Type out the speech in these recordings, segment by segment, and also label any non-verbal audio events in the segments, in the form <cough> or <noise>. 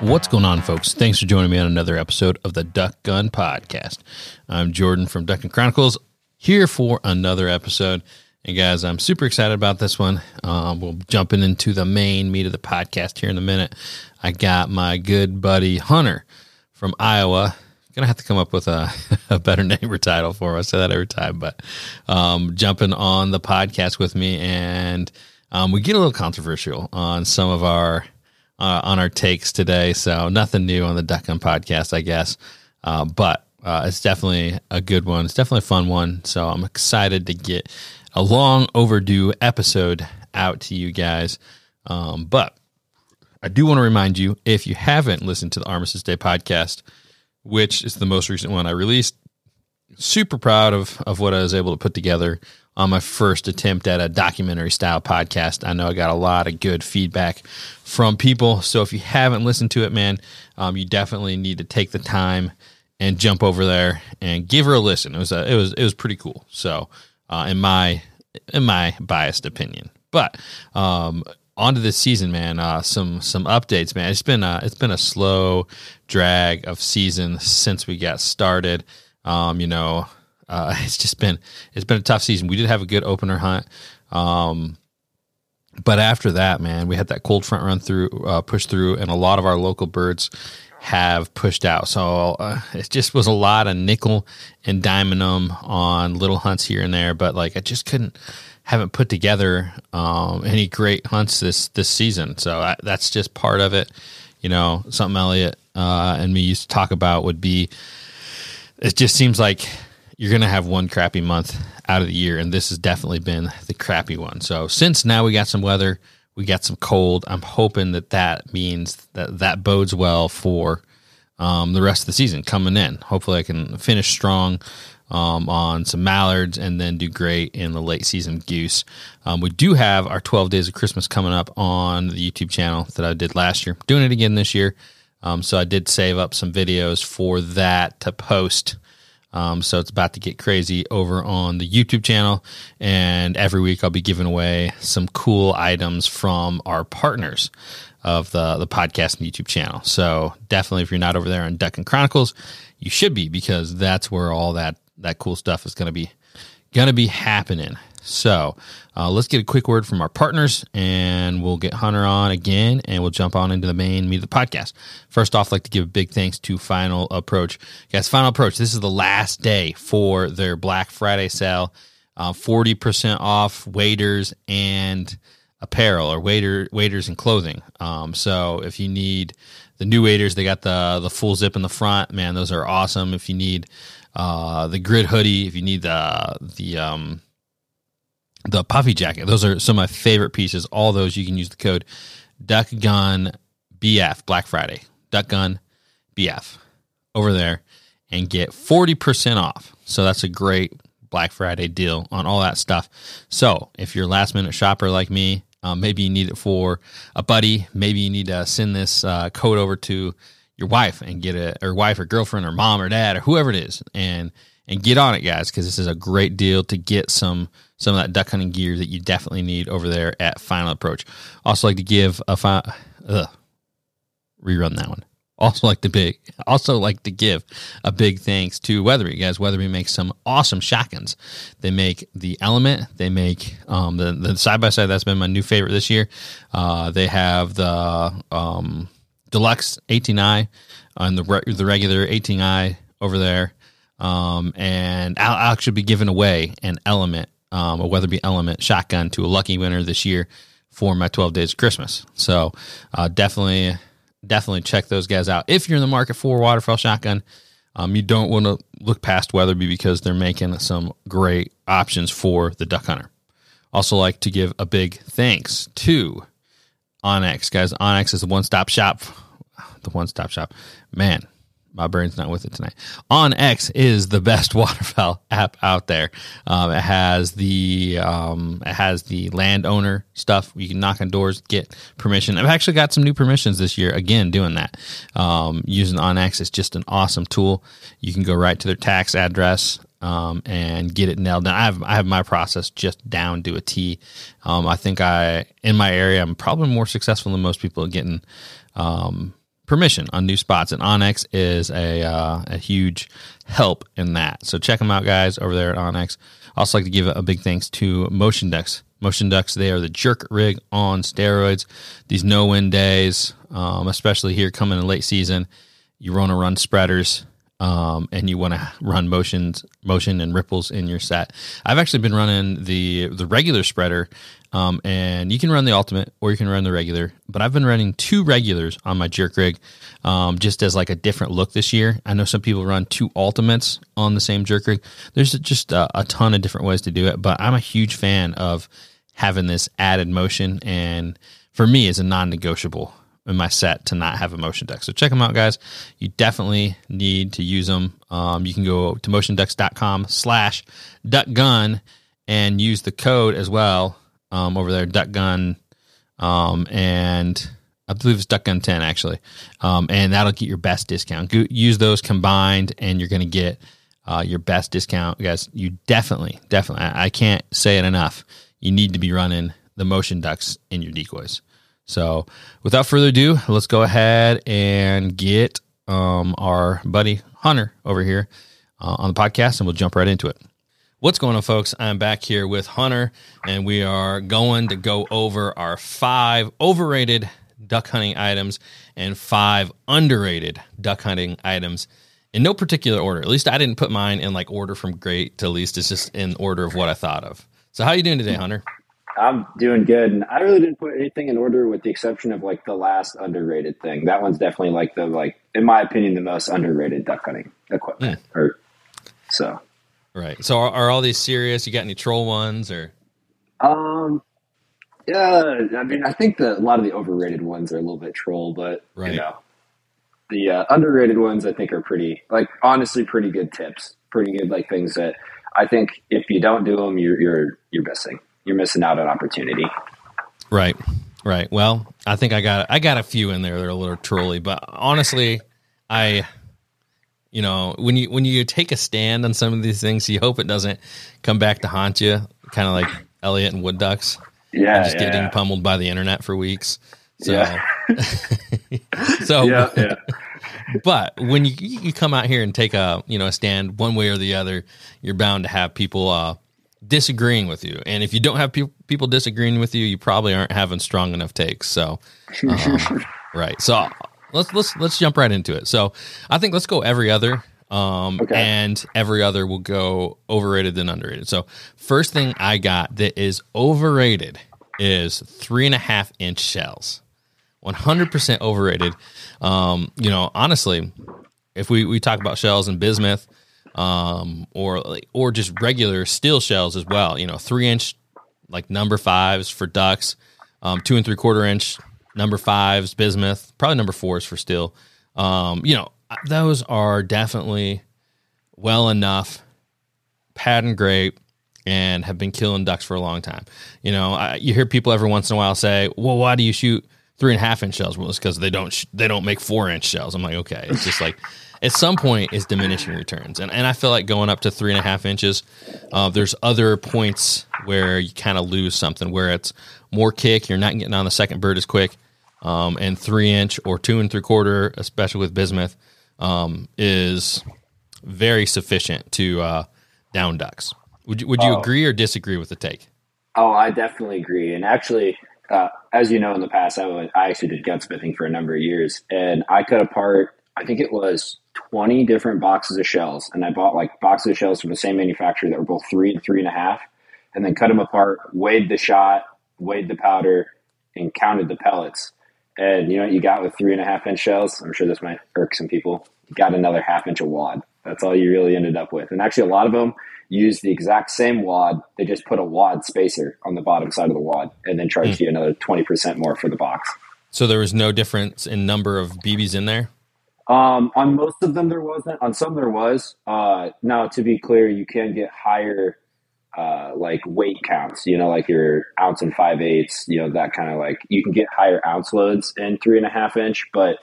What's going on, folks? Thanks for joining me on another episode of the Duck Gun Podcast. I'm Jordan from Duck Gun Chronicles, here for another episode. And guys, I'm super excited about this one. Um, we'll jumping into the main meat of the podcast here in a minute. I got my good buddy Hunter from Iowa. Gonna have to come up with a, <laughs> a better name or title for him. I say that every time, but um, jumping on the podcast with me, and um, we get a little controversial on some of our uh, on our takes today. So nothing new on the Duck Gun podcast, I guess. Uh, but uh, it's definitely a good one. It's definitely a fun one. So I'm excited to get a long overdue episode out to you guys. Um, but I do want to remind you if you haven't listened to the Armistice Day podcast, which is the most recent one I released, super proud of, of what I was able to put together on my first attempt at a documentary style podcast. I know I got a lot of good feedback from people. So if you haven't listened to it, man, um, you definitely need to take the time and jump over there and give her a listen. It was a, it was it was pretty cool. So uh, in my in my biased opinion, but um, on to this season, man. Uh, some some updates, man. It's been a, it's been a slow drag of season since we got started. Um, you know, uh, <laughs> it's just been it's been a tough season. We did have a good opener hunt, um, but after that, man, we had that cold front run through, uh, push through, and a lot of our local birds have pushed out. So uh, it just was a lot of nickel and diamond on little hunts here and there. But like I just couldn't haven't put together um, any great hunts this this season. So I, that's just part of it. You know, something Elliot uh, and me used to talk about would be. It just seems like you're going to have one crappy month out of the year, and this has definitely been the crappy one. So since now we got some weather, we got some cold. I'm hoping that that means that that bodes well for um, the rest of the season coming in. Hopefully, I can finish strong um, on some mallards and then do great in the late season goose. Um, we do have our 12 days of Christmas coming up on the YouTube channel that I did last year. Doing it again this year. Um, so I did save up some videos for that to post um, so it's about to get crazy over on the YouTube channel. And every week I'll be giving away some cool items from our partners of the, the podcast and YouTube channel. So definitely, if you're not over there on Duck Gun Chronicles, you should be because that's where all that, that cool stuff is going to be going to be happening. So uh, let's get a quick word from our partners and we'll get Hunter on again and we'll jump on into the main meat of the podcast. First off, I'd like to give a big thanks to Final Approach. Guys, Final Approach, this is the last day for their Black Friday sale. Uh, 40% off waders and apparel or wader, waders and clothing. Um, so if you need the new waders, they got the, the full zip in the front. Man, those are awesome. If you need uh, the grid hoodie, if you need the, the, um, the puffy jacket. Those are some of my favorite pieces. All those you can use the code Duck Gun BF Black Friday. Duck Gun BF over there and get 40% off. So that's a great Black Friday deal on all that stuff. So if you're a last minute shopper like me, um, maybe you need it for a buddy. Maybe you need to send this uh, code over to your wife and get it, or wife or girlfriend or mom or dad or whoever it is, and and get on it, guys, because this is a great deal to get some some of that duck hunting gear that you definitely need over there at Final Approach. Also, like to give a fi- ugh, rerun that one. Also like to big, also like to give a big thanks to Weatherby guys. Weatherby makes some awesome shotguns. They make the Element. They make um, the the side by side. That's been my new favorite this year. Uh, they have the um, deluxe 18i and the re- the regular 18i over there. Um, and I'll actually be giving away an Element um, a Weatherby Element shotgun to a lucky winner this year for my 12 days of Christmas. So uh, definitely, definitely check those guys out. If you're in the market for a waterfowl shotgun, um, you don't want to look past Weatherby because they're making some great options for the duck hunter. Also, like to give a big thanks to onX. guys. onX is the one stop shop. <sighs> The one stop shop, man. My brain's not with it tonight. onX is the best <laughs> waterfowl app out there. Um, it has the um, it has the landowner stuff. You can knock on doors, get permission. I've actually got some new permissions this year. Again, doing that um, using X is just an awesome tool. You can go right to their tax address. Um, and get it nailed down. I have I have my process just down to a T. Um, I think I in my area I'm probably more successful than most people at getting um, permission on new spots, and onX is a uh, a huge help in that. So check them out, guys, over there at onX. Also, like to give a big thanks to Motion Ducks. Motion Ducks, they are the jerk rig on steroids. These no win days, um, especially here coming in late season, you want to run spreaders. Um, and you want to run motions, motion and ripples in your set. I've actually been running the the regular spreader um, and you can run the ultimate or you can run the regular. But I've been running two regulars on my jerk rig um, just as like a different look this year. I know some people run two ultimates on the same jerk rig. There's just a, a ton of different ways to do it. But I'm a huge fan of having this added motion. And for me, it's a non negotiable in my set to not have a motion duck. So check them out, guys. You definitely need to use them. Um, you can go to motionducks.com slash duck gun and use the code as well um, over there, Duck Gun, um, and I believe it's Duck Gun 10 actually. Um, and that'll get your best discount. Go, use those combined, and you're going to get uh, your best discount. Guys, you definitely, definitely, I, I, can't say it enough. You need to be running the motion ducks in your decoys. So, without further ado, let's go ahead and get um, our buddy Hunter over here uh, on the podcast, and we'll jump right into it. What's going on, folks? I'm back here with Hunter, and we are going to go over our five overrated duck hunting items and five underrated duck hunting items in no particular order. At least I didn't put mine in like order from great to least. It's just in order of what I thought of. So, how you doing today, Hunter? I'm doing good, and I really didn't put anything in order, with the exception of like the last underrated thing. That one's definitely like the like, in my opinion, the most underrated duck hunting equipment. Mm. Or so Right. So are, are all these serious? You got any troll ones or? Um, yeah. I mean, I think that a lot of the overrated ones are a little bit troll, but right. you know, the uh, underrated ones I think are pretty, like honestly, pretty good tips. Pretty good, like things that I think if you don't do them, you're you're you're missing. You're missing out on opportunity. Right. Right. Well, I think I got I got a few in there that are a little trolly, but honestly, I you know when you when you take a stand on some of these things you hope it doesn't come back to haunt you kind of like elliot and wood ducks yeah just yeah. getting pummeled by the internet for weeks so yeah. <laughs> so yeah, yeah. <laughs> but when you you come out here and take a you know a stand one way or the other you're bound to have people uh disagreeing with you and if you don't have pe- people disagreeing with you you probably aren't having strong enough takes so um, <laughs> right so let's let's let's jump right into it. So I think let's go every other. Um, okay. and every other will go overrated than underrated. So first thing I got that is overrated is three and a half inch shells. 100% overrated. Um, you know, honestly, if we, we talk about shells and bismuth, um, or or just regular steel shells as well, you know, three inch like number fives for ducks, um, two and three quarter inch number fives, bismuth, probably number fours for steel. Um, you know, those are definitely well enough pattern great and have been killing ducks for a long time. You know, I, you hear people every once in a while say, "Well, why do you shoot three and a half inch shells?" Well, it's because they don't sh- they don't make four inch shells. I'm like, okay, it's just like at some point it's diminishing returns, and and I feel like going up to three and a half inches, uh, there's other points where you kind of lose something where it's more kick, you're not getting on the second bird as quick um, and three inch or two and three quarter, especially with bismuth, um, is very sufficient to uh, down ducks. Would you, would you oh. agree or disagree with the take? Oh, I definitely agree. And actually, uh, as you know, in the past, I, was, I actually did gunsmithing for a number of years, and I cut apart. I think it was 20 different boxes of shells, and I bought like boxes of shells from the same manufacturer that were both three and three and a half, and then cut them apart, weighed the shot, weighed the powder, and counted the pellets. And you know what you got with three and a half inch shells? I'm sure this might irk some people. You got another half inch of wad. That's all you really ended up with. And actually, a lot of them use the exact same wad. They just put a wad spacer on the bottom side of the wad and then charge mm. you another 20% more for the box. So there was no difference in number of BBs in there? Um, on most of them there wasn't. On some there was. Uh, now to be clear, you can get higher uh, like weight counts. You know, like your ounce and five eighths. You know that kind of like you can get higher ounce loads in three and a half inch, but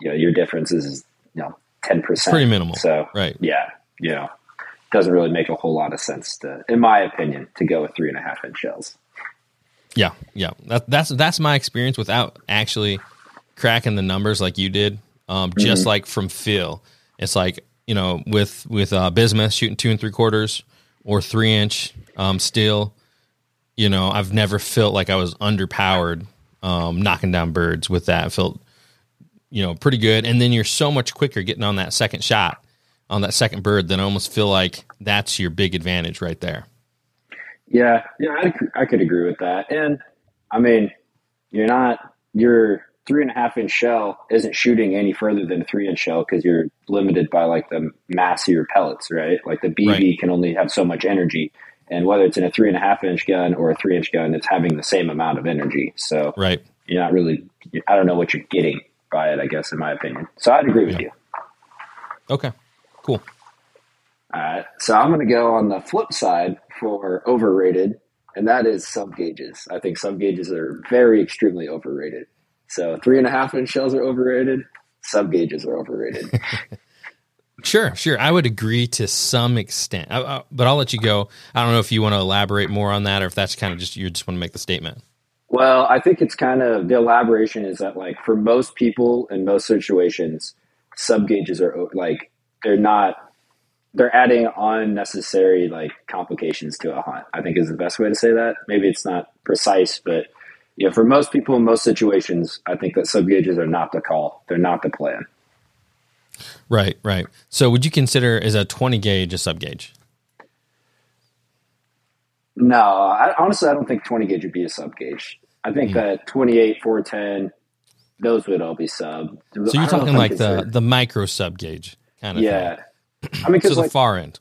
you know your difference is you know ten percent. Pretty minimal. So right. Yeah. You know, doesn't really make a whole lot of sense to, in my opinion, to go with three and a half inch shells. Yeah, yeah. That, that's that's my experience without actually cracking the numbers like you did. Um, just Mm-hmm. like from feel, it's like you know with with uh, bismuth shooting two and three quarters or three inch um, steel. You know, I've never felt like I was underpowered um, knocking down birds with that. I felt you know pretty good, and then you're so much quicker getting on that second shot on that second bird. Then I almost feel like that's your big advantage right there. Yeah, yeah, I, I could agree with that. And I mean, you're not your three and a half inch shell isn't shooting any further than a three inch shell because you're limited by like the mass of your pellets, right? Like the BB Right. can only have so much energy, and whether it's in a three and a half inch gun or a three inch gun, it's having the same amount of energy. So Right. you're not really, I don't know what you're getting by it, I guess, in my opinion. So I'd agree with Yeah. you. Okay. Cool. All right. So I'm going to go on the flip side for overrated, and that is sub gauges. I think sub gauges are very extremely overrated. So three and a half inch shells are overrated. Sub gauges are overrated. <laughs> Sure, sure. I would agree to some extent, I, I, but I'll let you go. I don't know if you want to elaborate more on that, or if that's kind of just you just want to make the statement. well, I think it's kind of the elaboration is that like for most people in most situations, sub gauges are like they're not they're adding unnecessary like complications to a hunt. I think is the best way to say that. Maybe it's not precise, but you know, for most people in most situations, I think that sub gauges are not the call. They're not the plan. Right, right. So, would you consider is a twenty gauge a sub gauge? No, I, honestly, I don't think 20 gauge would be a sub gauge. I think hmm. that 28, 410, those would all be sub. So you're talking like the the micro sub gauge kind of yeah. thing. I mean, So because the far end.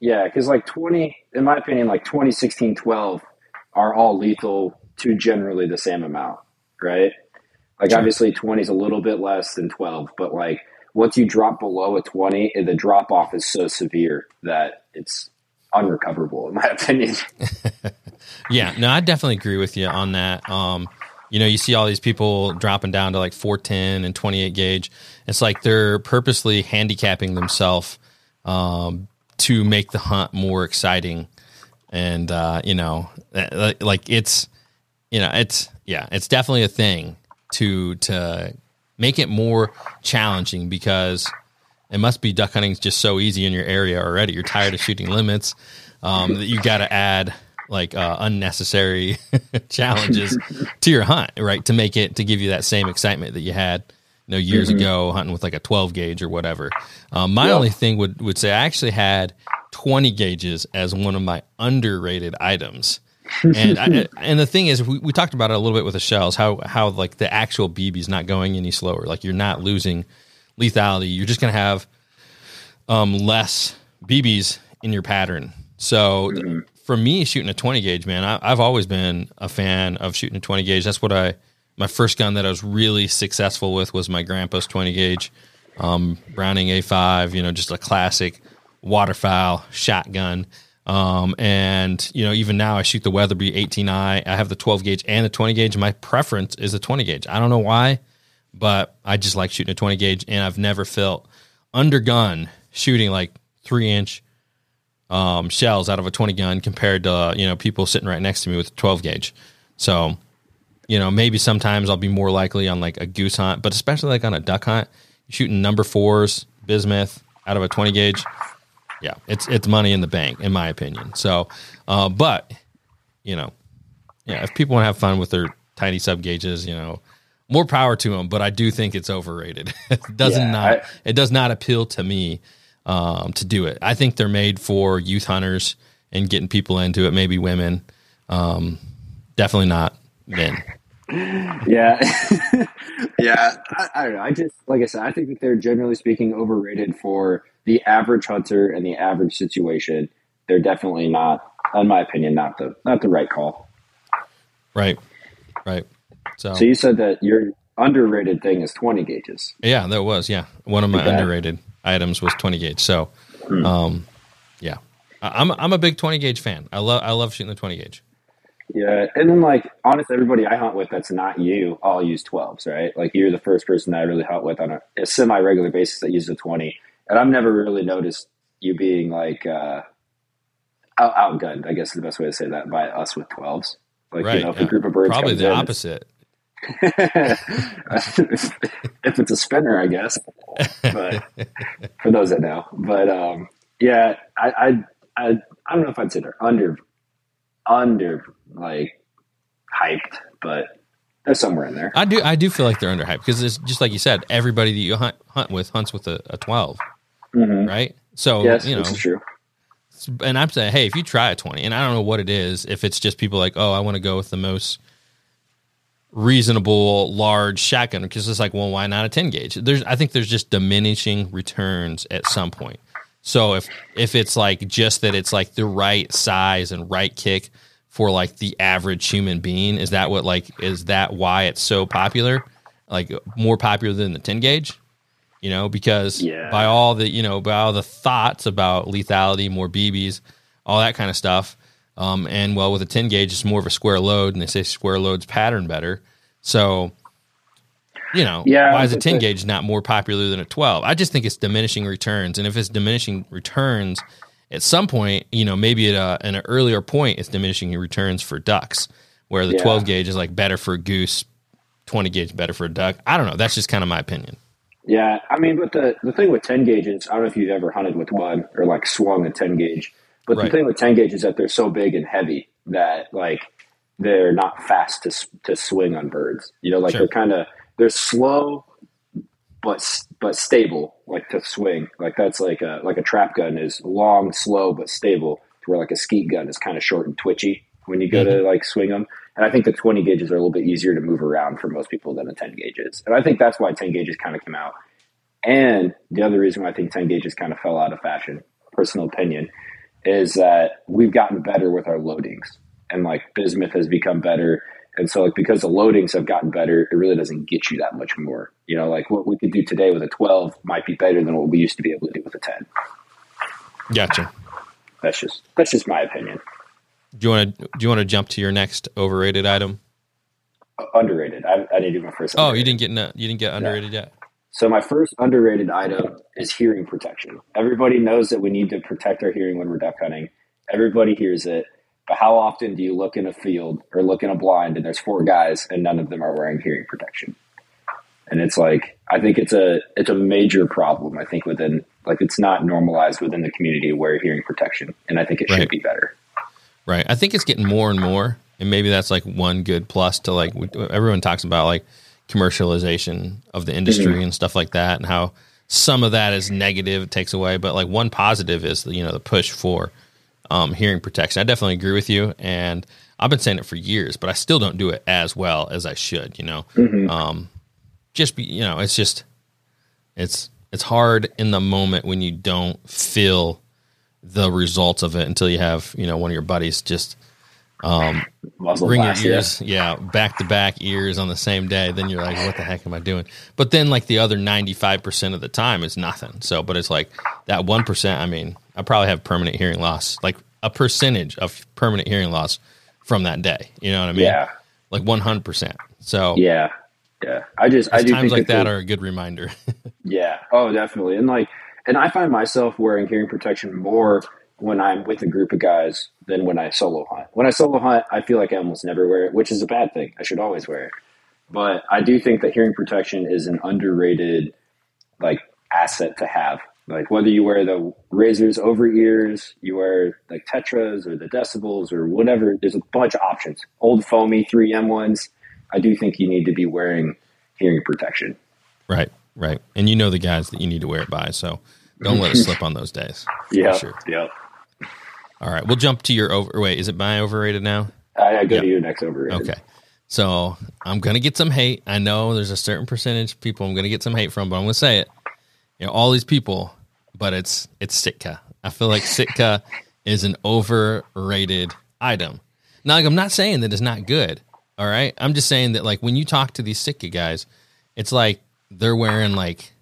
Yeah, because like 20, in my opinion, like 20, 16, 12 are all lethal to generally the same amount, right? Like obviously 20 is a little bit less than 12, but like once you drop below a 20, the drop off is so severe that it's unrecoverable, in my <laughs> opinion. <laughs> Yeah, no, I definitely agree with you on that. Um, you know, you see all these people dropping down to like 410 and 28 gauge. It's like they're purposely handicapping themselves um, to make the hunt more exciting. And, uh, you know, uh, like it's, you know, it's, yeah, it's definitely a thing to, to make it more challenging because it must be duck hunting is just so easy in your area already. You're tired of shooting limits. Um, that you got to add like uh, unnecessary <laughs> challenges <laughs> to your hunt, right? To make it to give you that same excitement that you had, you know, years ago hunting with like a 12 gauge or whatever. Um, my Yeah. only thing would would say I actually had 20 gauges as one of my underrated items. And I, <laughs> and the thing is, we, we talked about it a little bit with the shells, how how like the actual BB is not going any slower. Like you're not losing lethality. You're just gonna have um, less BBs in your pattern. So th- for me, shooting a 20 gauge, man, I, I've always been a fan of shooting a 20 gauge. That's what I my first gun that I was really successful with was my grandpa's 20 gauge um, Browning A5. You know, just a classic waterfowl shotgun. Um, and you know, even now I shoot the Weatherby 18i. I have the 12 gauge and the 20 gauge. My preference is the 20 gauge. I don't know why, but I just like shooting a 20 gauge, and I've never felt under gun shooting like three inch um, shells out of a 20 gun compared to you know people sitting right next to me with a 12 gauge. So you know maybe sometimes I'll be more likely on like a goose hunt, but especially like on a duck hunt, shooting number fours bismuth out of a 20 gauge. Yeah, it's it's money in the bank in my opinion. So, uh, but you know, yeah, if people want to have fun with their tiny sub gauges, you know, more power to them. But I do think it's overrated. <laughs> it does Yeah, not. I- it does not appeal to me um, to do it. I think they're made for youth hunters and getting people into it. Maybe women. Um, definitely not men. Yeah. <laughs> yeah. I, I don't know. I just, like I said, I think that they're generally speaking overrated for the average hunter and the average situation. They're definitely not, in my opinion, not the, not the right call. Right. Right. So, So you said that you're underrated thing is 20 gauges. Yeah, that was yeah. One of my underrated items was 20 gauge. So, um, yeah, I'm I'm a big 20 gauge fan. I love I love shooting the 20 gauge. Yeah, and then like honestly, everybody I hunt with that's not you, all use 12s, right? Like you're the first person that I really hunt with on a, a semi regular basis that uses a 20, and I've never really noticed you being like uh, out, outgunned. I guess is the best way to say that by us with 12s. Like right. you know, if yeah. a group of birds Probably the in, opposite. <laughs> if it's a spinner, I guess. But <laughs> for those that know, but um, yeah, I, I, I, I don't know if I'd say they're under, under like hyped, but they're somewhere in there. I do I do feel like they're underhyped because it's just like you said. Everybody that you hunt hunt with hunts with a, a 12, Mhm. right? So Yes, you know, this is true. and I'm saying, hey, if you try a 20, and I don't know what it is, if it's just people like, oh, I want to go with the most reasonable large shotgun, because it's like, well, why not a 10 gauge? There's, I think there's just diminishing returns at some point. So if if it's like just that it's like the right size and right kick for like the average human being, is that what like is that why it's so popular? Like more popular than the 10 gauge? You know, because Yeah. by all the you know by all the thoughts about lethality, more BBs, all that kind of stuff. Um, and well, with a 10 gauge, it's more of a square load, and they say square loads pattern better. So, you know, Yeah, why is a 10 the- gauge not more popular than a 12? I just think it's diminishing returns. And if it's diminishing returns, at some point, you know, maybe at, a, at an earlier point, it's diminishing your returns for ducks, where the Yeah. 12 gauge is like better for a goose, 20 gauge better for a duck. I don't know. That's just kind of my opinion. Yeah, I mean, but the the thing with ten gauges, I don't know if you've ever hunted with one or like swung a ten gauge, but Right. the thing with ten gauge is that they're so big and heavy that like they're not fast to to swing on birds. You know, like Sure. they're kind of they're slow, but but stable, like to swing. Like that's like a like a trap gun is long, slow, but stable. To where like a skeet gun is kind of short and twitchy when you go to mm-hmm. like swing them. And I think the 20 gauges are a little bit easier to move around for most people than the 10 gauges. And I think that's why 10 gauges kind of came out. And the other reason why I think 10 gauges kind of fell out of fashion, personal opinion, is that we've gotten better with our loadings. And like bismuth has become better. And so like because the loadings have gotten better, it really doesn't get you that much more. You know, like what we could do today with a 12 might be better than what we used to be able to do with a 10. Gotcha. That's just that's just my opinion. Do you want to do you want to jump to your next overrated item? Underrated. I, I didn't do my first. Oh, you didn't get no, you didn't get underrated yet. So my first underrated item is hearing protection. Everybody knows that we need to protect our hearing when we're duck hunting. Everybody hears it. But how often do you look in a field or look in a blind and there's four guys and none of them are wearing hearing protection? And it's like I think it's a it's a major problem. I think within like it's not normalized within the community to wear hearing protection, and I think it Right. should be better. Right. I think it's getting more and more, and maybe that's like one good plus to like we- everyone talks about like commercialization of the industry and stuff like that, and how some of that is negative, it takes away, but like one positive is the you know the push for um, hearing protection. I definitely agree with you, and I've been saying it for years, but I still don't do it as well as I should. You know, um, just be you know, it's just it's it's hard in the moment when you don't feel the results of it until you have you know one of your buddies just um, Muzzle ring blast, your ears, yeah, back to back ears on the same day. Then you're like, what the heck am I doing? But then like the other 95% of the time is nothing. So, but it's like that 1%, I mean, I probably have permanent hearing loss, like a percentage of permanent hearing loss from that day. You know what I mean? Yeah. Like 100%. So Yeah, yeah. I just I do times think like that the- are a good reminder. <laughs> Yeah. Oh, definitely. And like, and I find myself wearing hearing protection more when I'm with a group of guys than when I solo hunt. When I solo hunt, I feel like I almost never wear it, which is a bad thing. I should always wear it. But I do think that hearing protection is an underrated like asset to have. Like whether you wear the razors over ears, you wear like tetras or the Decibullz or whatever, there's a bunch of options. Old foamy 3M ones. I do think you need to be wearing hearing protection. right. Right. And you know the guys that you need to wear it by. So don't let it mm-hmm. slip on those days. Yeah. sure. Yep. All right. We'll jump to your over. Wait, is it my overrated now? I, I go Yeah. to you next overrated. Okay. So I'm gonna get some hate. I know there's a certain percentage of people I'm gonna get some hate from, but I'm gonna say it. You know, all these people, but it's it's Sitka. I feel like Sitka <laughs> is an overrated item. Now, like, I'm not saying that it's not good. All right. I'm just saying that like when you talk to these Sitka guys, it's like they're wearing like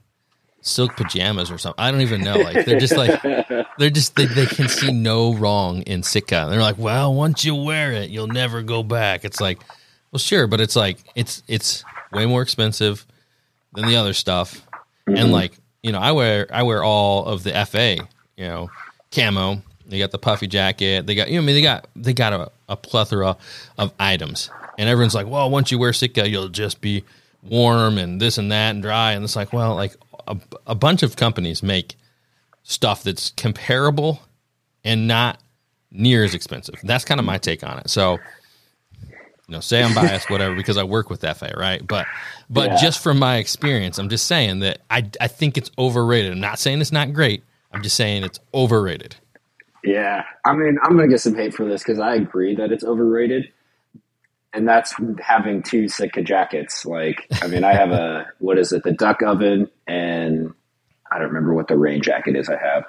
silk pajamas or something. I don't even know. Like they're just like <laughs> they're just they, they can see no wrong in Sitka. They're like, well, once you wear it, you'll never go back. It's like, well, sure, but it's like it's it's way more expensive than the other stuff, Mm-hmm. and like you know, I wear I wear all of the FA, you know, camo. They got the puffy jacket. They got you know, I mean, they got they got a, a plethora of items, and everyone's like, well, once you wear Sitka, you'll just be warm and this and that and dry, and it's like, well, like a, a bunch of companies make stuff that's comparable and not near as expensive. That's kind of my take on it. So, you know, say I'm biased, whatever, because I work with FA, right? But, but Yeah. just from my experience, I'm just saying that I, I think it's overrated. I'm not saying it's not great. I'm just saying it's overrated. Yeah, I mean, I'm gonna get some hate for this because I agree that it's overrated, and that's having two Sitka jackets. Like, I mean, I have a what is it, the duck oven, and I don't remember what the rain jacket is. I have,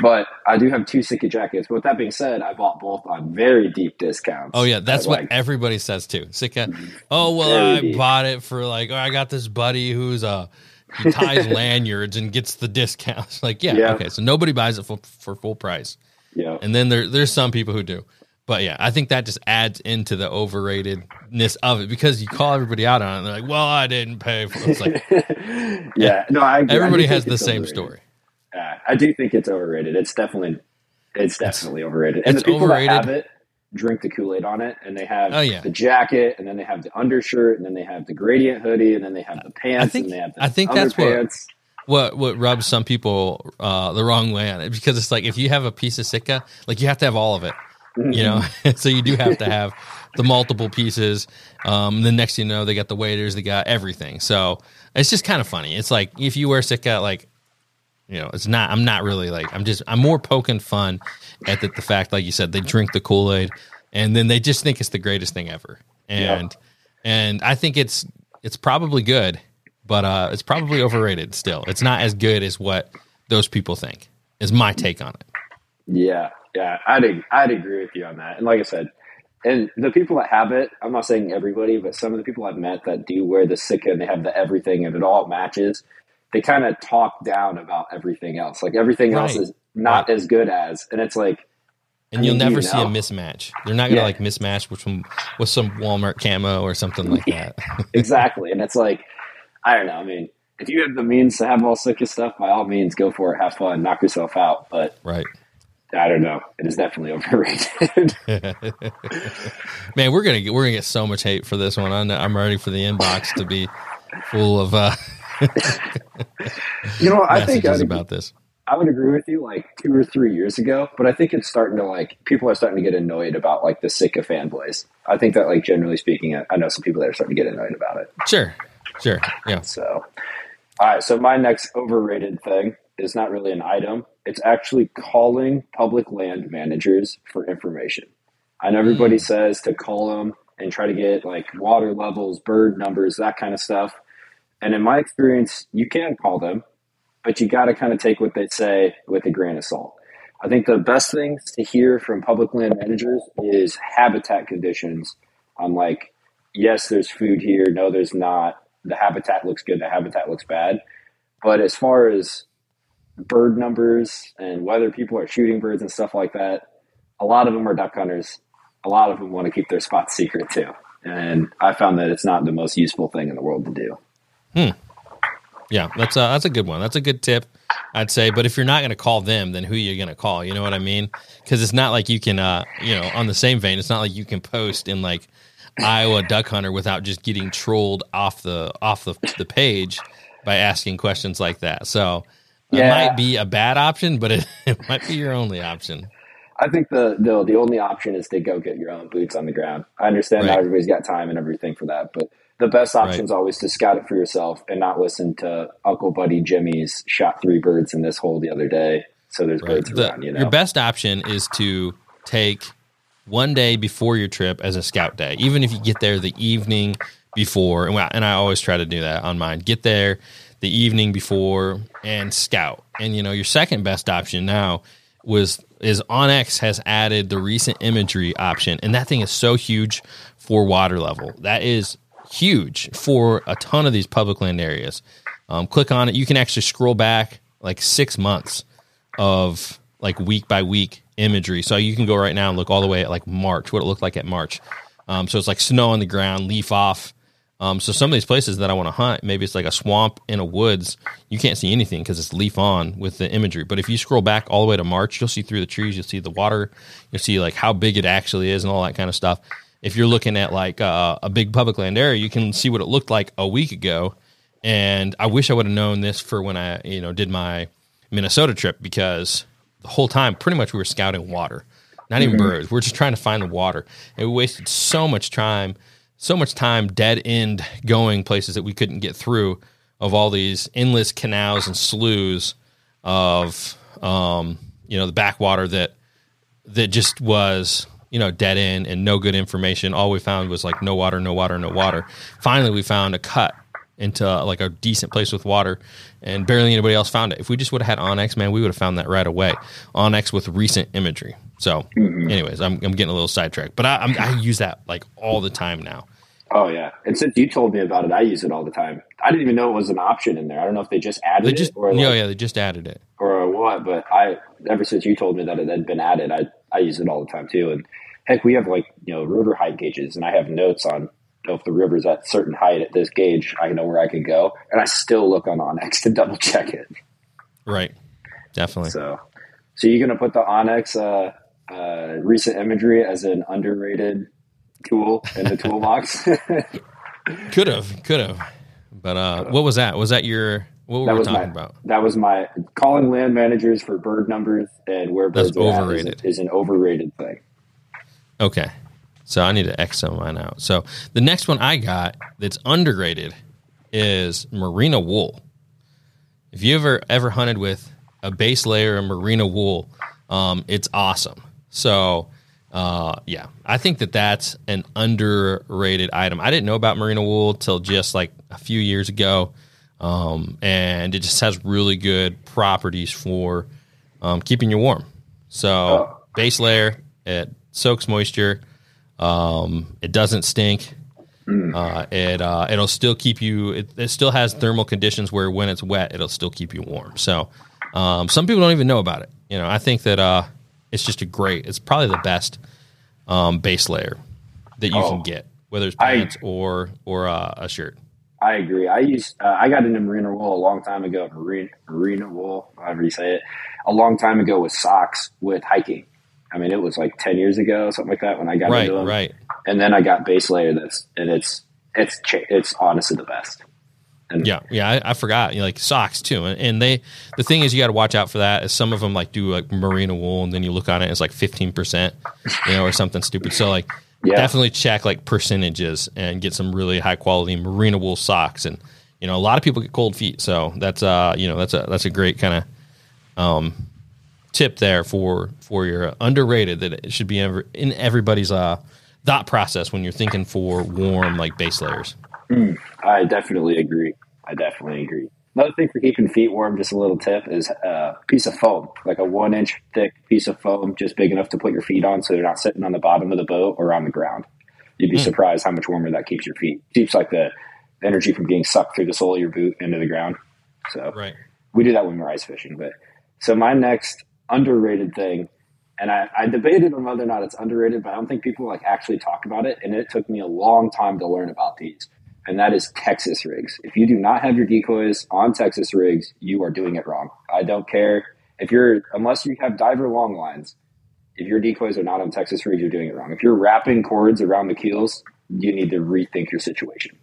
but I do have two Sitka jackets. But with that being said, I bought both on very deep discounts. Oh yeah, that's what like, everybody says too. Sitka. Mm-hmm. Oh well, I deep. bought it for like. Oh, I got this buddy who's a. he ties <laughs> lanyards and gets the discounts. <laughs> Like yeah, Yeah. okay, so nobody buys it for, for full price. yeah, And then there there's some people who do. But yeah, I think that just adds into the overratedness of it because you call everybody out on it. And they're like, "Well, I didn't pay for." it. It's like <laughs> yeah. No, I agree. I everybody has the same overrated. story. Yeah, I do think it's overrated. It's definitely, it's definitely overrated. And it's the people overrated. that have it drink the Kool Aid on it, and they have Oh, yeah. the jacket, and then they have the undershirt, and then they have the gradient hoodie, and then they have the pants, think- and they have the I think that's what- What what rubs some people uh, the wrong way on it because it's like if you have a piece of Sitka, like you have to have all of it, you know. <laughs> so you do have to have the multiple pieces. Um, the next thing you know, they got the waders, they got everything. So it's just kind of funny. It's like if you wear Sitka, like you know, it's not. I'm not really like. I'm just. I'm more poking fun at the, the fact, like you said, they drink the Kool Aid, and then they just think it's the greatest thing ever. And and I think it's it's probably good, but uh, it's probably overrated. Still, it's not as good as what those people think. Is my take on it. Yeah, yeah, I'd I'd agree with you on that. And like I said, and the people that have it, I'm not saying everybody, but some of the people I've met that do wear the Sitka and they have the everything and it all matches. They kind of talk down about everything else. Like everything else is not as good as, and it's like And I you'll mean, never you see a mismatch. They're not gonna Yeah. like mismatch with some with some Walmart camo or something like that. <laughs> exactly. And it's like, I don't know. I mean, if you have the means to have all Sitka stuff, by all means, go for it. Have fun, knock yourself out. But right. I don't know. It is definitely overrated. <laughs> <laughs> Man, we're gonna get we're gonna get so much hate for this one. I'm, I'm ready for the inbox to be full of uh, you know, I think I'd, about this. I would agree with you like two or three years ago, but I think it's starting to like people are starting to get annoyed about like the Sitka fanboys. I think that like generally speaking, I- I know some people that are starting to get annoyed about it. Sure, sure, yeah. So, all right. So my next overrated thing is not really an item. It's actually calling public land managers for information. And everybody hmm. says to call them and try to get like water levels, bird numbers, that kind of stuff. And in my experience, you can call them, but you got to kind of take what they say with a grain of salt. I think the best things to hear from public land managers is habitat conditions I'm like, yes, there's food here. No, there's not. The habitat looks good. The habitat looks bad. But as far as bird numbers and whether people are shooting birds and stuff like that, a lot of them are duck hunters. A lot of them want to keep their spots secret too. And I found that it's not the most useful thing in the world to do. Hmm. Yeah, that's a that's a good one. That's a good tip, I'd say. But if you're not going to call them, then who are you going to call? You know what I mean? Because it's not like you can, uh, you know, on the same vein, it's not like you can post in like Iowa duck hunter without just getting trolled off the off the the page by asking questions like that. So Yeah. might be a bad option, but it, <laughs> it might be your only option. I think the, the the only option is to go get your own boots on the ground. I understand Right. not everybody's got time and everything for that, but the best option is always to scout it for yourself and not listen to Uncle Buddy Jimmy's shot three birds in this hole the other day. So there's Right. birds The- around, you know. Your best option is to take one day before your trip as a scout day, even if you get there the evening before. And, I- and I always try to do that on mine. Get there the evening before and scout. And you know, your second best option now was is OnX has added the recent imagery option, and that thing is so huge for water level. That is huge for a ton of these public land areas. Um, click on it. You can actually scroll back like six months of like week by week imagery. So you can go right now and look all the way at like March, what it looked like at March. Um, so it's like snow on the ground, leaf off. Um, so some of these places that I want to hunt, maybe it's like a swamp in a woods. You can't see anything because it's leaf on with the imagery. But if you scroll back all the way to March, you'll see through the trees. You'll see the water. You'll see like how big it actually is and all that kind of stuff. If you're looking at like uh, a big public land area, you can see what it looked like a week ago. And I wish I would have known this for when I you know did my Minnesota trip because the whole time pretty much we were scouting water, not even birds. We're just trying to find the water, and we wasted so much time, so much time dead end going places that we couldn't get through of all these endless canals and sloughs of um, you know the backwater that that just was you know dead end and no good information. All we found was like no water, no water, no water. Finally, we found a cut into uh, like a decent place with water, and barely anybody else found it. If we just would have had onX, man, we would have found that right away. onX with recent imagery. So, anyways, I'm, I'm getting a little sidetracked, but I, I'm, I use that like all the time now. Oh yeah, and since you told me about it, I use it all the time. I didn't even know it was an option in there. I don't know if they just added They just, it or yeah, like, yeah, they just added it. or what, but I ever since you told me that it had been added, I I use it all the time too. And heck, we have like you know rotor height gauges, and I have notes on know, if the river's at certain height at this gauge, I know where I could go, and I still look on onX to <laughs> double check it. Right, definitely. So, so you're gonna put the onX uh, uh, recent imagery as an underrated tool in the toolbox? <laughs> Could have, could have, but uh, what was that? Was that your what were that we was talking my about? that was my calling land managers for bird numbers and where That's birds are at is- is, an overrated thing. Okay. So I need to X some of mine out. So the next one I got that's underrated is merino wool. If you ever ever hunted with a base layer of merino wool, um, it's awesome. So uh, yeah, I think that that's an underrated item. I didn't know about merino wool till just like a few years ago, um, and it just has really good properties for um, keeping you warm. So base layer, it soaks moisture. Um, it doesn't stink. Uh, it uh, it'll still keep you. It, it still has thermal conditions where when it's wet, it'll still keep you warm. So um, some people don't even know about it. You know, I think that uh, it's just a great. It's probably the best um, base layer that you Oh. can get, whether it's I- pants or or uh, a shirt. I agree. I used uh, I got into merino wool a long time ago. Marine merino wool, however you say it, a long time ago with socks with hiking. I mean, it was like ten years ago, something like that, when I got Right, into them. right. And then I got base layer. That's and it's it's it's honestly the best. And Yeah, yeah, I, I forgot. You know, like socks too, and, and they. The thing is, you got to watch out for that. Is some of them like do like merino wool, and then you look on it, it's like fifteen percent, you know, or something stupid. So like, <laughs> Yeah. definitely check like percentages and get some really high quality merino wool socks. And you know, a lot of people get cold feet, so that's uh, you know, that's a that's a great kind of um tip there for for your underrated that it should be in everybody's uh thought process when you're thinking for warm like base layers. Hmm. I definitely agree. I definitely agree. Another thing for keeping feet warm, just a little tip, is a piece of foam, like a one inch thick piece of foam, just big enough to put your feet on so they're not sitting on the bottom of the boat or on the ground. You'd be hmm. surprised how much warmer that keeps your feet. Keeps like the energy from being sucked through the sole of your boot into the ground. So Right. we do that when we're ice fishing. But so my next underrated thing, and I, I debated on whether or not it's underrated, but I don't think people like actually talk about it. And it took me a long time to learn about these. And that is Texas rigs. If you do not have your decoys on Texas rigs, you are doing it wrong. I don't care if you're, unless you have diver long lines, if your decoys are not on Texas rigs, you're doing it wrong. If you're wrapping cords around the keels, you need to rethink your situation.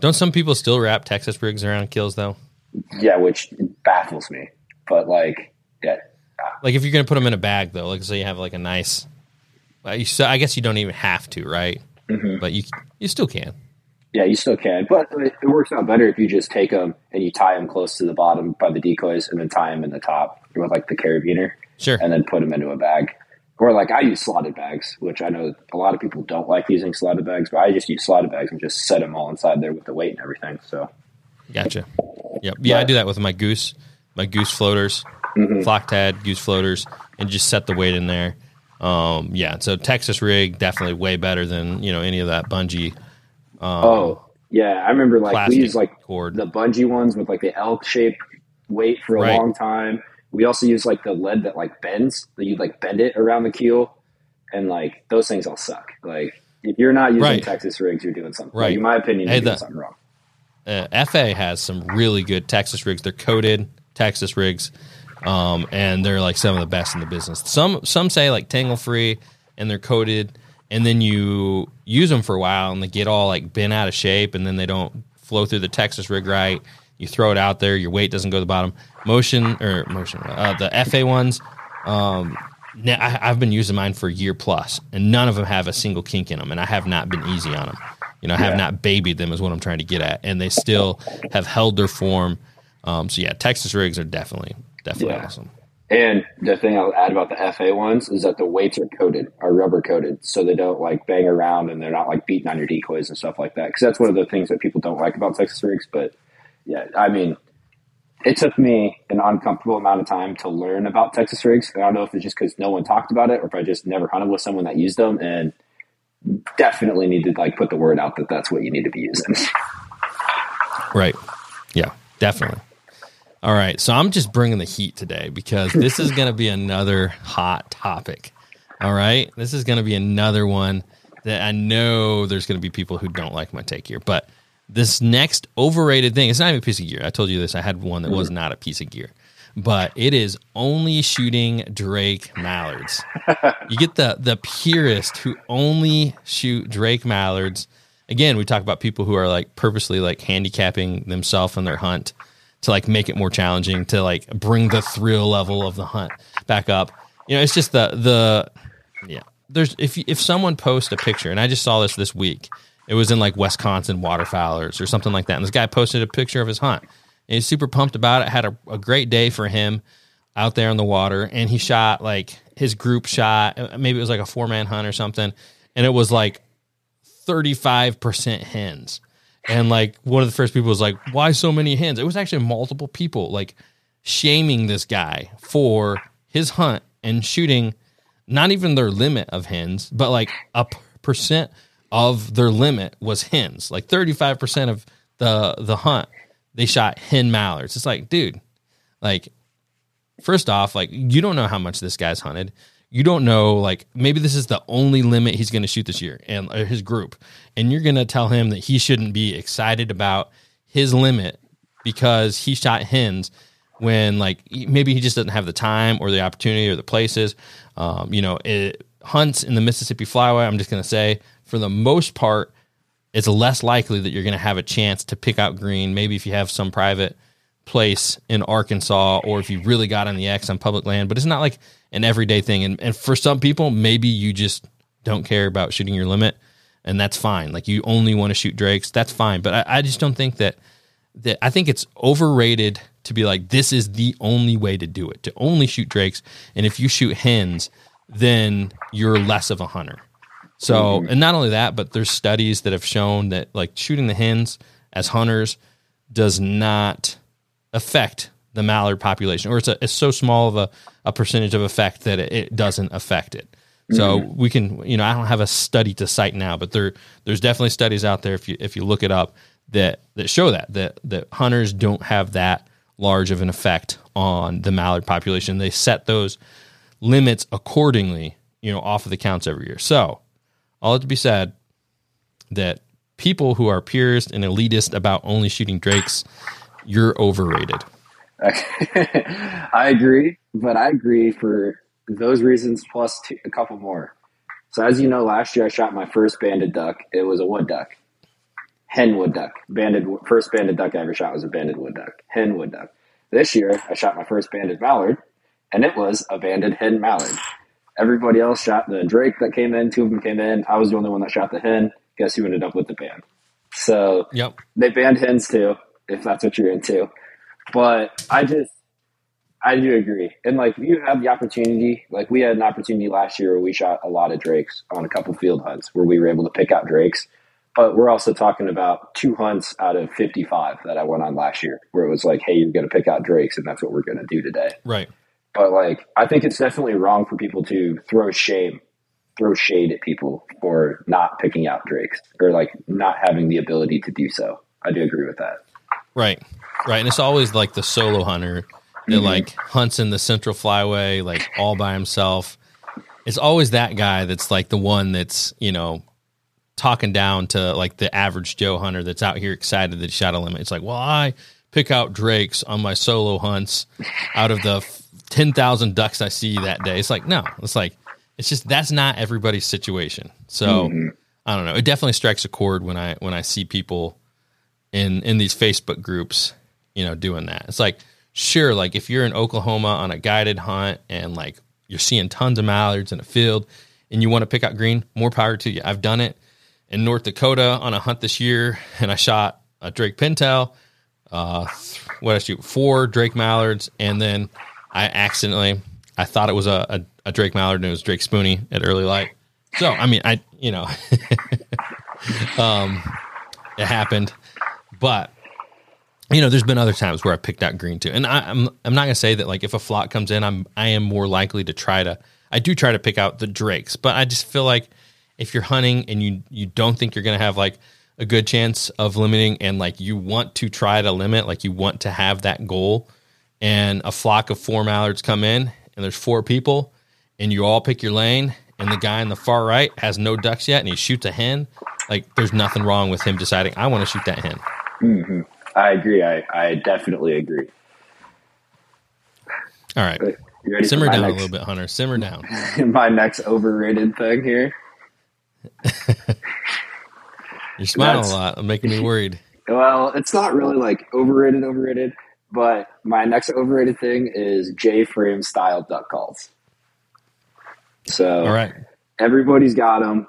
Don't some people still wrap Texas rigs around keels though? Yeah, which baffles me. But like, Like if you're gonna put them in a bag though, like so you have like a nice. Well, you, so I guess you don't even have to, right? Mhm. But you you still can. Yeah, you still can, but it it works out better if you just take them and you tie them close to the bottom by the decoys, and then tie them in the top with like the carabiner, Sure. and then put them into a bag. Or like I use slotted bags, which I know a lot of people don't like using slotted bags, but I just use slotted bags and just set them all inside there with the weight and everything. So Gotcha. Yep. Yeah, I do that with my goose, my goose floaters, flock tad goose floaters, and just set the weight in there. Um, yeah. So Texas rig definitely way better than you know any of that bungee Um, oh, yeah. I remember like we used like cord. the bungee ones with like the L shaped weight for a Right. long time. We also use like the lead that like bends, that you like bend it around the keel, and like those things all suck. Like if you're not using Right. Texas rigs, you're doing something. Right. Like, in my opinion, Hey, you're doing something wrong. uh, FA has some really good Texas rigs. They're coated Texas rigs, um, and they're like some of the best in the business. Some some say like tangle free, and they're coated, and then you use them for a while, and they get all like bent out of shape, and then they don't flow through the Texas rig right. You throw it out there, your weight doesn't go to the bottom. Motion or motion, uh, the FA ones. Um, I, I've been using mine for a year plus, and none of them have a single kink in them, and I have not been easy on them. You know, I have Yeah. not babied them, is what I'm trying to get at, and they still have held their form. Um, so yeah, Texas rigs are definitely definitely Yeah. awesome. And the thing I'll add about the FA ones is that the weights are coated, are rubber coated, so they don't like bang around and they're not like beating on your decoys and stuff like that. Because that's one of the things that people don't like about Texas rigs. But yeah, I mean, it took me an uncomfortable amount of time to learn about Texas rigs. I don't know if it's just because no one talked about it or if I just never hunted with someone that used them. And definitely need to like put the word out that that's what you need to be using. Right. Yeah, definitely. All right. So I'm just bringing the heat today because this is going to be another hot topic. All right. This is going to be another one that I know there's going to be people who don't like my take here. But this next overrated thing, it's not even a piece of gear. I told you this. I had one that was not a piece of gear, but it is only shooting Drake mallards. you get the the purist who only shoot Drake mallards. Again, we talk about people who are like purposely like handicapping themselves in their hunt to like make it more challenging to like bring the thrill level of the hunt back up. You know, it's just the the yeah. There's if if someone posts a picture, and I just saw this this week. It was in like Wisconsin waterfowlers or something like that, and this guy posted a picture of his hunt. And he's super pumped about it. Had a, a great day for him out there on the water, and he shot like his group shot. uh, Maybe it was like a four man hunt or something, and it was like 35% hens. And like one of the first people was like, why so many hens? It was actually multiple people like shaming this guy for his hunt and shooting not even their limit of hens, but like a percent of their limit was hens. Like 35% of the the hunt, they shot hen mallards. It's like, dude, like first off, like you don't know how much this guy's hunted. You don't know, like maybe this is the only limit he's going to shoot this year, and his group, and you're going to tell him that he shouldn't be excited about his limit because he shot hens when like maybe he just doesn't have the time or the opportunity or the places. Um, you know, it, hunts in the Mississippi Flyway. I'm just going to say, for the most part, it's less likely that you're going to have a chance to pick out green. Maybe if you have some private place in Arkansas or if you really got on the X on public land, but it's not like an everyday thing. And, and for some people, maybe you just don't care about shooting your limit and that's fine. Like you only want to shoot Drakes. That's fine. But I, I just don't think that, that I think it's overrated to be like, this is the only way to do it, to only shoot Drakes. And if you shoot hens, then you're less of a hunter. So, mm-hmm. and not only that, but there's studies that have shown that like shooting the hens as hunters does not affect the mallard population, or it's, a, it's so small of a, a percentage of effect that it, it doesn't affect it. So mm-hmm. we can, you know, I don't have a study to cite now, but there there's definitely studies out there if you if you look it up that that show that that that hunters don't have that large of an effect on the mallard population. They set those limits accordingly, you know, off of the counts every year. So all that to be said that people who are purist and elitist about only shooting drakes, you're overrated. <laughs> I agree, but I agree for those reasons plus two, a couple more. So as you know, last year I shot my first banded duck. It was a wood duck, hen wood duck. Banded first banded duck I ever shot was a banded wood duck, hen wood duck. This year I shot my first banded mallard, and it was a banded hen mallard. Everybody else shot the drake that came in. Two of them came in. I was the only one that shot the hen. Guess who ended up with the band? So Yep. they banned hens too, if that's what you're into. But I just, I do agree. And like, if you have the opportunity, like we had an opportunity last year where we shot a lot of drakes on a couple field hunts where we were able to pick out drakes. But we're also talking about two hunts out of 55 that I went on last year where it was like, hey, you're going to pick out drakes and that's what we're going to do today. Right. But like, I think it's definitely wrong for people to throw shame throw shade at people for not picking out drakes or like not having the ability to do so. I do agree with that. Right. Right. And it's always like the solo hunter that Mhm. like hunts in the central flyway, like all by himself. It's always that guy that's like the one that's, you know, talking down to like the average Joe hunter that's out here excited that he shot a limit. It's like, well, I pick out drakes on my solo hunts out of the 10,000 ducks I see that day. It's like, no, it's like, it's just, that's not everybody's situation. So Mhm. I don't know. It definitely strikes a chord when I, when I see people in, in these Facebook groups, you know, doing that. It's like, sure, like if you're in Oklahoma on a guided hunt and like you're seeing tons of mallards in a field and you want to pick out green, more power to you. I've done it in North Dakota on a hunt this year and I shot a Drake Pintail, uh, what I shoot, four Drake Mallards, and then I accidentally, I thought it was a, a, a Drake Mallard and it was Drake Spoonie at early light. So, I mean, I, you know, <laughs> um, it happened, but you know, there's been other times where I picked out green too, and I, I'm I'm not gonna say that like if a flock comes in, I'm I am more likely to try to I do try to pick out the drakes, but I just feel like if you're hunting and you you don't think you're gonna have like a good chance of limiting, and like you want to try to limit, like you want to have that goal, and a flock of four mallards come in, and there's four people, and you all pick your lane, and the guy in the far right has no ducks yet, and he shoots a hen, like there's nothing wrong with him deciding I want to shoot that hen. Hmm I agree. I, I definitely agree. All right. But you ready Simmer down a little bit, Hunter. Simmer down. <laughs> my next overrated thing here? <laughs> You're smiling That's- a lot, I'm making me worried. <laughs> Well, it's not really like overrated, overrated, but my next overrated thing is J frame style duck calls. So All right. everybody's got them.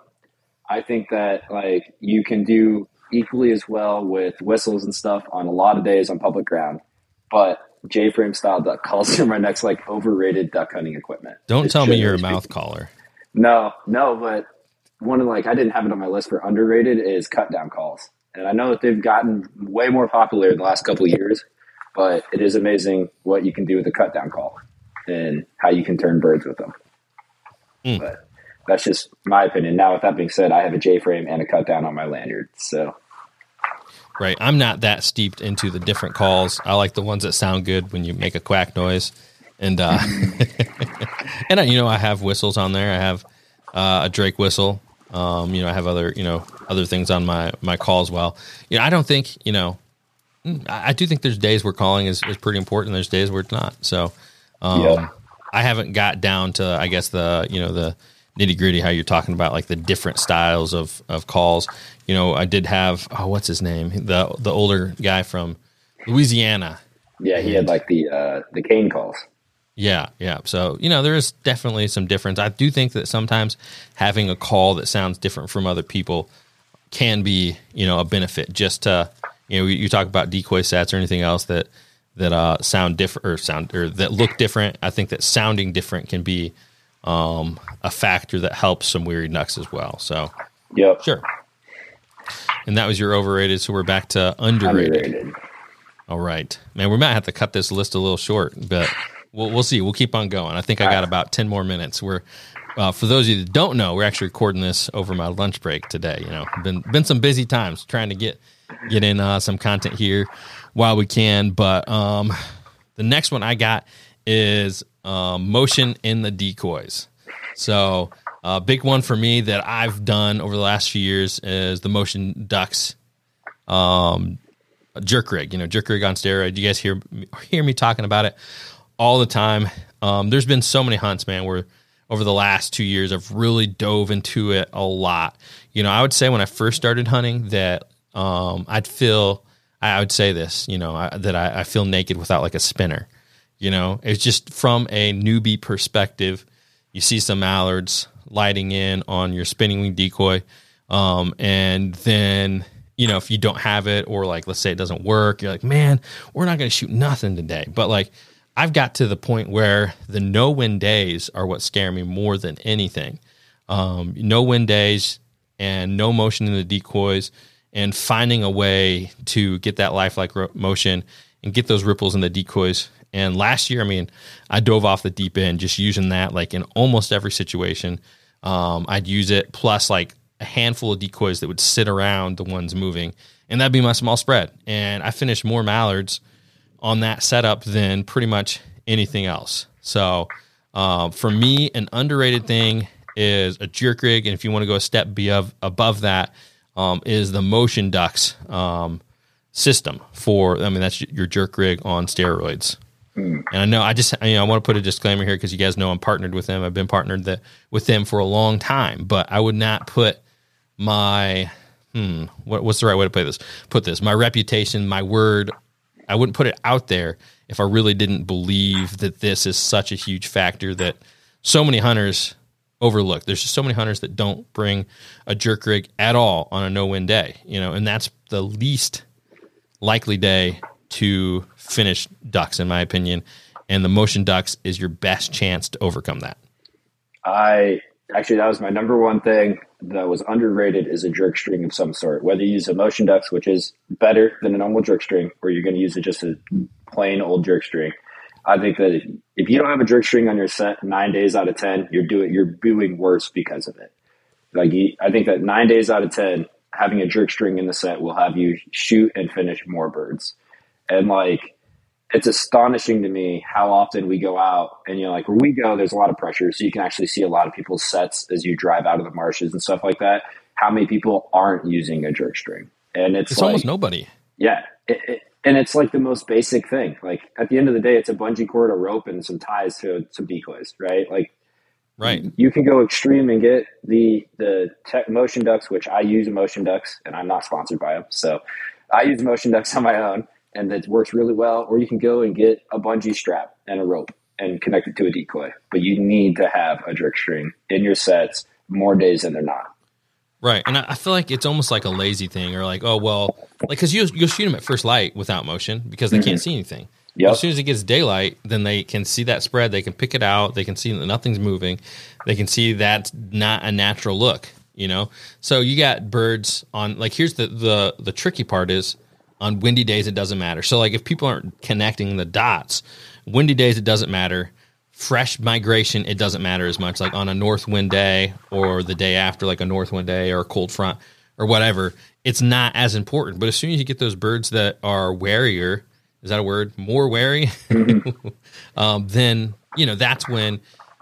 I think that like you can do equally as well with whistles and stuff on a lot of days on public ground, but J frame style duck calls <laughs> are my next like overrated duck hunting equipment. Don't Just tell me you're a mouth caller. No, no, but one of like I didn't have it on my list for underrated is cut down calls, and I know that they've gotten way more popular in the last couple of years, but it is amazing what you can do with a cut down call and how you can turn birds with them. Mm. But that's just my opinion. Now, with that being said, I have a J frame and a cut down on my lanyard, so Right. I'm not that steeped into the different calls. I like the ones that sound good when you make a quack noise. And uh <laughs> and I, you know, I have whistles on there. I have uh, a Drake whistle. Um, you know, I have other, you know, other things on my my call as well. You know, I don't think, you know, mm, I, I do think there's days where calling is, is pretty important. There's days where it's not. So um Yeah. I haven't got down to I guess the you know the nitty gritty how you're talking about like the different styles of of calls. You know, I did have oh what's his name the the older guy from Louisiana. yeah, he had like the uh, the cane calls. Yeah, yeah. So you know there is definitely some difference. I do think that sometimes having a call that sounds different from other people can be you know a benefit. Just to you know you, talk about decoy sets or anything else that that uh, sound different or sound or that look different. I think that sounding different can be um, a factor that helps some weary ducks as well. So Yep, sure. And that was your overrated. So we're back to underrated. underrated. All right, man. We might have to cut this list a little short, but we'll we'll see. We'll keep on going. I think I got about ten more minutes. We're uh, for those of you that don't know, we're actually recording this over my lunch break today. You know, been been some busy times trying to get get in uh, some content here while we can. But um, the next one I got is um, motion in the decoys. So a big one for me that I've done over the last few years is the motion ducks um, jerk rig, you know, jerk rig on steroid. You guys hear hear me talking about it all the time. Um, there's been so many hunts, man, where over the last two years I've really dove into it a lot. You know, I would say when I first started hunting that um, I'd feel I would say this, you know, I, that I, I feel naked without like a spinner. You know, it's just from a newbie perspective. You see some mallards lighting in on your spinning wing decoy, um, and then you know if you don't have it, or like let's say it doesn't work, you're like, man, we're not going to shoot nothing today. But like, I've got to the point where the no win days are what scare me more than anything. Um, no win days and no motion in the decoys, and finding a way to get that lifelike motion and get those ripples in the decoys. And last year, I mean, I dove off the deep end just using that like in almost every situation. Um, I'd use it plus like a handful of decoys that would sit around the ones moving, and that'd be my small spread. And I finished more mallards on that setup than pretty much anything else. So uh, for me, an underrated thing is a jerk rig, and if you want to go a step above above that, um, is the motion ducks um, system for. I mean, that's your jerk rig on steroids. Mm. And I know I just you know I want to put a disclaimer here because you guys know I'm partnered with them. I've been partnered with them for a long time, but I would not put my hmm what, what's the right way to play this? Put this my reputation, my word. I wouldn't put it out there if I really didn't believe that this is such a huge factor that so many hunters overlook. There's just so many hunters that don't bring a jerk rig at all on a no win day, you know, and that's the least likely day to finish ducks, in my opinion. And the motion ducks is your best chance to overcome that. I actually, that was my number one thing that was underrated is a jerk string of some sort. Whether you use a motion ducks, which is better than a normal jerk string, or you're going to use it just a plain old jerk string. I think that if, you don't have a jerk string on your set nine days out of ten, you're doing you're doing worse because of it. Like I think that nine days out of ten, having a jerk string in the set will have you shoot and finish more birds. And like it's astonishing to me how often we go out and you know like where we go there's a lot of pressure. So you can actually see a lot of people's sets as you drive out of the marshes and stuff like that. How many people aren't using a jerk string? And it's, it's like, almost nobody. Yeah. It, it, and it's like the most basic thing. Like at the end of the day it's a bungee cord a rope and some ties to some decoys right? Like right. you can go extreme and get the the tech motion ducks which i use motion ducks and i'm not sponsored by them so i use motion ducks on my own and that works really well. Or you can go and get a bungee strap and a rope and connect it to a decoy. But you need to have a jerk string in your sets more days than they're not. Right, and I feel like it's almost like a lazy thing, or like, oh well, like because you you'll shoot them at first light without motion because they mm-hmm. can't see anything. Yep. As soon as it gets daylight, then they can see that spread. They can pick it out. They can see that nothing's moving. They can see that's not a natural look. You know, so you got birds on. Like here's the the the tricky part is on windy days, it doesn't matter. So, like, if people aren't connecting the dots, windy days, it doesn't matter. Fresh migration, it doesn't matter as much. Like on a north wind day or the day after, like a north wind day or a cold front or whatever, it's not as important. But as soon as you get those birds that are warier, is that a word? More wary, mm-hmm. <laughs> um, then you know that's when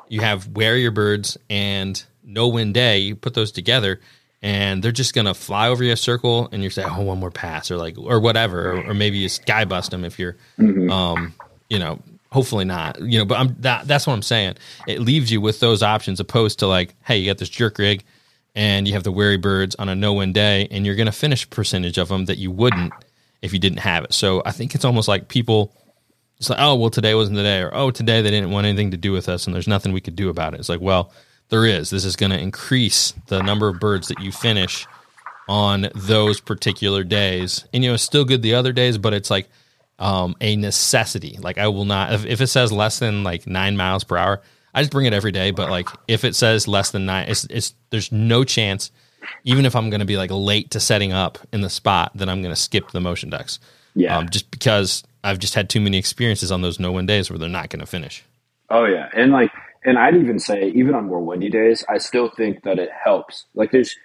you have warier birds and no wind day. You put those together, and they're just gonna fly over your circle, and you say, "Oh, one more pass," or like, or whatever, or, or maybe you sky bust them if you're, mm-hmm. um, you know, hopefully not, you know. But I'm that that's what I'm saying. It leaves you with those options, opposed to like, hey, you got this jerk rig, and you have the wary birds on a no win day, and you're gonna finish a percentage of them that you wouldn't if you didn't have it. So I think it's almost like people. It's like, oh well, today wasn't the day, or oh, today they didn't want anything to do with us, and there's nothing we could do about it. It's like, well, there is. This is going to increase the number of birds that you finish on those particular days. And you know, it's still good the other days, but it's like um, a necessity. Like I will not if, if it says less than like nine miles per hour, I just bring it every day. But like if it says less than nine, it's, it's there's no chance. Even if I'm going to be like late to setting up in the spot, then I'm going to skip the motion ducks. Yeah, um, just because I've just had too many experiences on those no win days where they're not going to finish. Oh yeah, and like and I'd even say, even on more windy days, I still think that it helps. Like there's,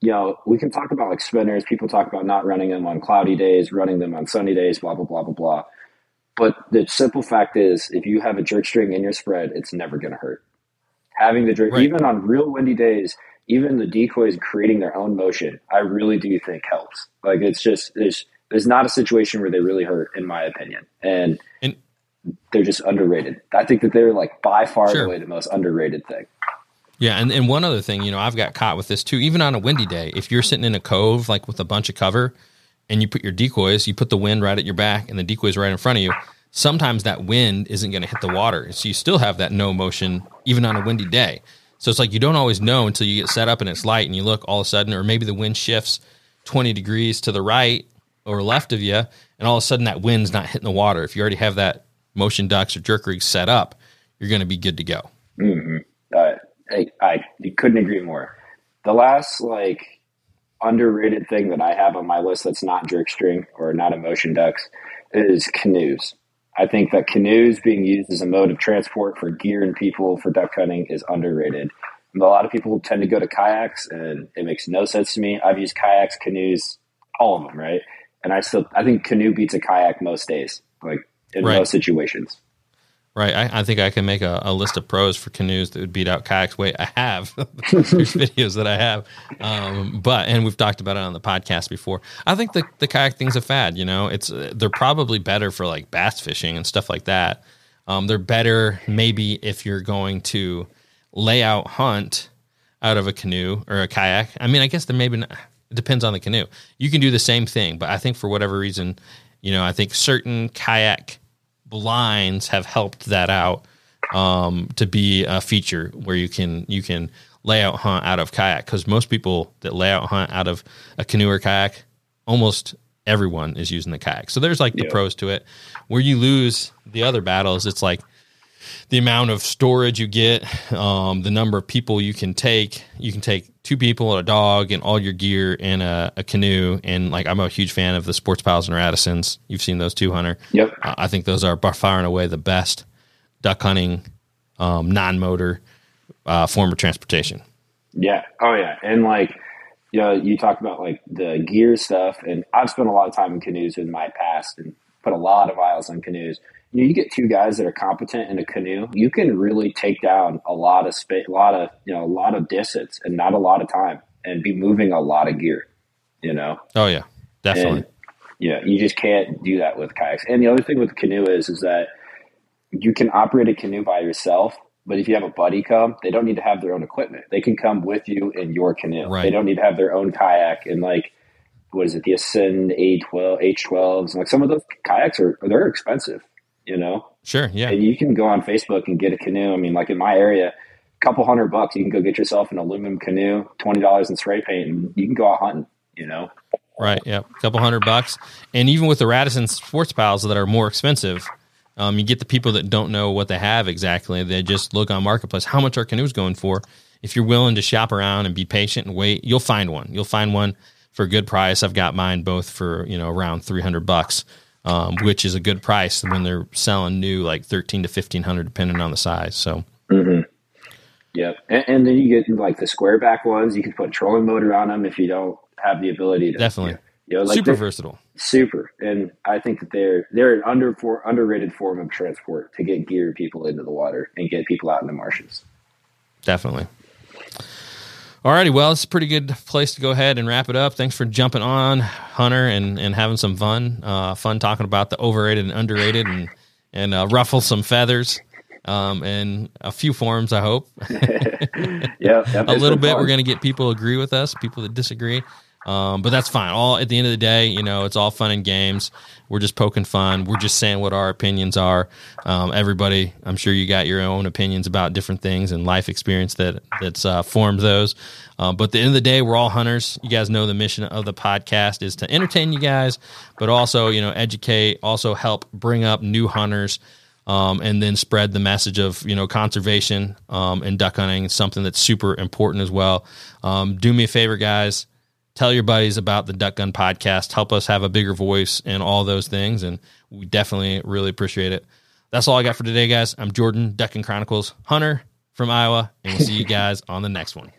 you know, we can talk about like spinners. People talk about not running them on cloudy days, running them on sunny days, blah, blah, blah, blah, blah. But the simple fact is, if you have a jerk string in your spread, it's never going to hurt. Having the jerk, right. even on real windy days, even the decoys creating their own motion, I really do think helps. Like it's just, there's, there's not a situation where they really hurt, in my opinion. And they're just underrated. I think that they're like by far sure. the most underrated thing. Yeah, and, and one other thing, you know, I've got caught with this too. Even on a windy day, if you're sitting in a cove like with a bunch of cover, and you put your decoys, you put the wind right at your back, and the decoys right in front of you. Sometimes that wind isn't going to hit the water, so you still have that no motion even on a windy day. So it's like you don't always know until you get set up and it's light, and you look all of a sudden, or maybe the wind shifts twenty degrees to the right or left of you, and all of a sudden that wind's not hitting the water. If you already have that motion ducks or jerk rigs set up, you're going to be good to go. Mm-hmm. Uh, I, I couldn't agree more. The last like underrated thing that I have on my list that's not jerk string or not a motion ducks is canoes. I think that canoes being used as a mode of transport for gear and people for duck hunting is underrated. A lot of people tend to go to kayaks, and it makes no sense to me. I've used kayaks, canoes, all of them, right? And I still, I think canoe beats a kayak most days, like in Right. most situations. Right. I, I think I can make a, a list of pros for canoes that would beat out kayaks. Wait, I have. <laughs> There's <laughs> videos that I have. Um, but, and we've talked about it on the podcast before. I think the, the kayak thing's a fad, you know, it's, uh, they're probably better for like bass fishing and stuff like that. Um, they're better maybe if you're going to lay out hunt out of a canoe or a kayak. I mean, I guess there maybe not, it depends on the canoe. You can do the same thing, but I think for whatever reason, you know, I think certain kayak blinds have helped that out um, to be a feature where you can you can lay out hunt out of kayak because most people that lay out hunt out of a canoe or kayak, almost everyone is using the kayak. So there's like the Yeah. pros to it. Where you lose the other battles, it's like the amount of storage you get, um, the number of people you can take. You can take two people, a dog, and all your gear in a, a canoe. And like, I'm a huge fan of the Sports Pals and Radissons. You've seen those two, Hunter. Yep. Uh, I think those are by far and away the best duck hunting, um, non-motor uh, form of transportation. Yeah. Oh, yeah. And like, you know, you talk about like the gear stuff, and I've spent a lot of time in canoes in my past and put a lot of miles on canoes. You, know, you get two guys that are competent in a canoe, you can really take down a lot of space, a lot of you know, a lot of distance, and not a lot of time, and be moving a lot of gear. You know, Oh yeah, definitely. and yeah, you just can't do that with kayaks. And the other thing with canoe is, is that you can operate a canoe by yourself, but if you have a buddy come, they don't need to have their own equipment. They can come with you in your canoe. Right. They don't need to have their own kayak and like, what is it? The Ascend A12, H12s. Like some of those kayaks are, they're expensive, you know? sure. Yeah. And you can go on Facebook and get a canoe. I mean, like in my area, a couple hundred bucks, you can go get yourself an aluminum canoe, $20 in spray paint, and you can go out hunting, you know? Right. Yeah. A couple hundred bucks. And even with the Radisson sports pals that are more expensive, um, you get the people that don't know what they have exactly. They just look on marketplace. How much are canoes going for? If you're willing to shop around and be patient and wait, you'll find one. You'll find one for a good price. I've got mine both for you know around three hundred bucks, um, which is a good price when they're selling new, like thirteen to fifteen hundred, depending on the size. So Yep. And, and then you get like the square back ones. You can put trolling motor on them if you don't have the ability to. definitely You know, like super versatile. super. And I think that they're they're an under for underrated form of transport to get gear people into the water and get people out in the marshes. Definitely. Alrighty, well, it's a pretty good place to go ahead and wrap it up. Thanks for jumping on, Hunter, and, and having some fun. Uh, fun talking about the overrated and underrated, and and uh, ruffle some feathers, um, in a few forms. I hope <laughs> <laughs> Yeah, a little bit. We're going to get people agree with us, people that disagree. Um, but that's fine. All at the end of the day, you know, it's all fun and games. We're just poking fun. We're just saying what our opinions are. Um, everybody, I'm sure you got your own opinions about different things and life experience that that's uh, formed those. Um, but at the end of the day, we're all hunters. You guys know the mission of the podcast is to entertain you guys, but also you know educate, also help bring up new hunters um, and then spread the message of you know conservation um, and duck hunting. Something that's super important as well. Um, do me a favor, guys. Tell your buddies about the Duck Gun podcast. Help us have a bigger voice and all those things, and we definitely really appreciate it. That's all I got for today, guys. I'm Jordan, Duck Gun Chronicles Hunter from Iowa, and we'll see you <laughs> guys on the next one.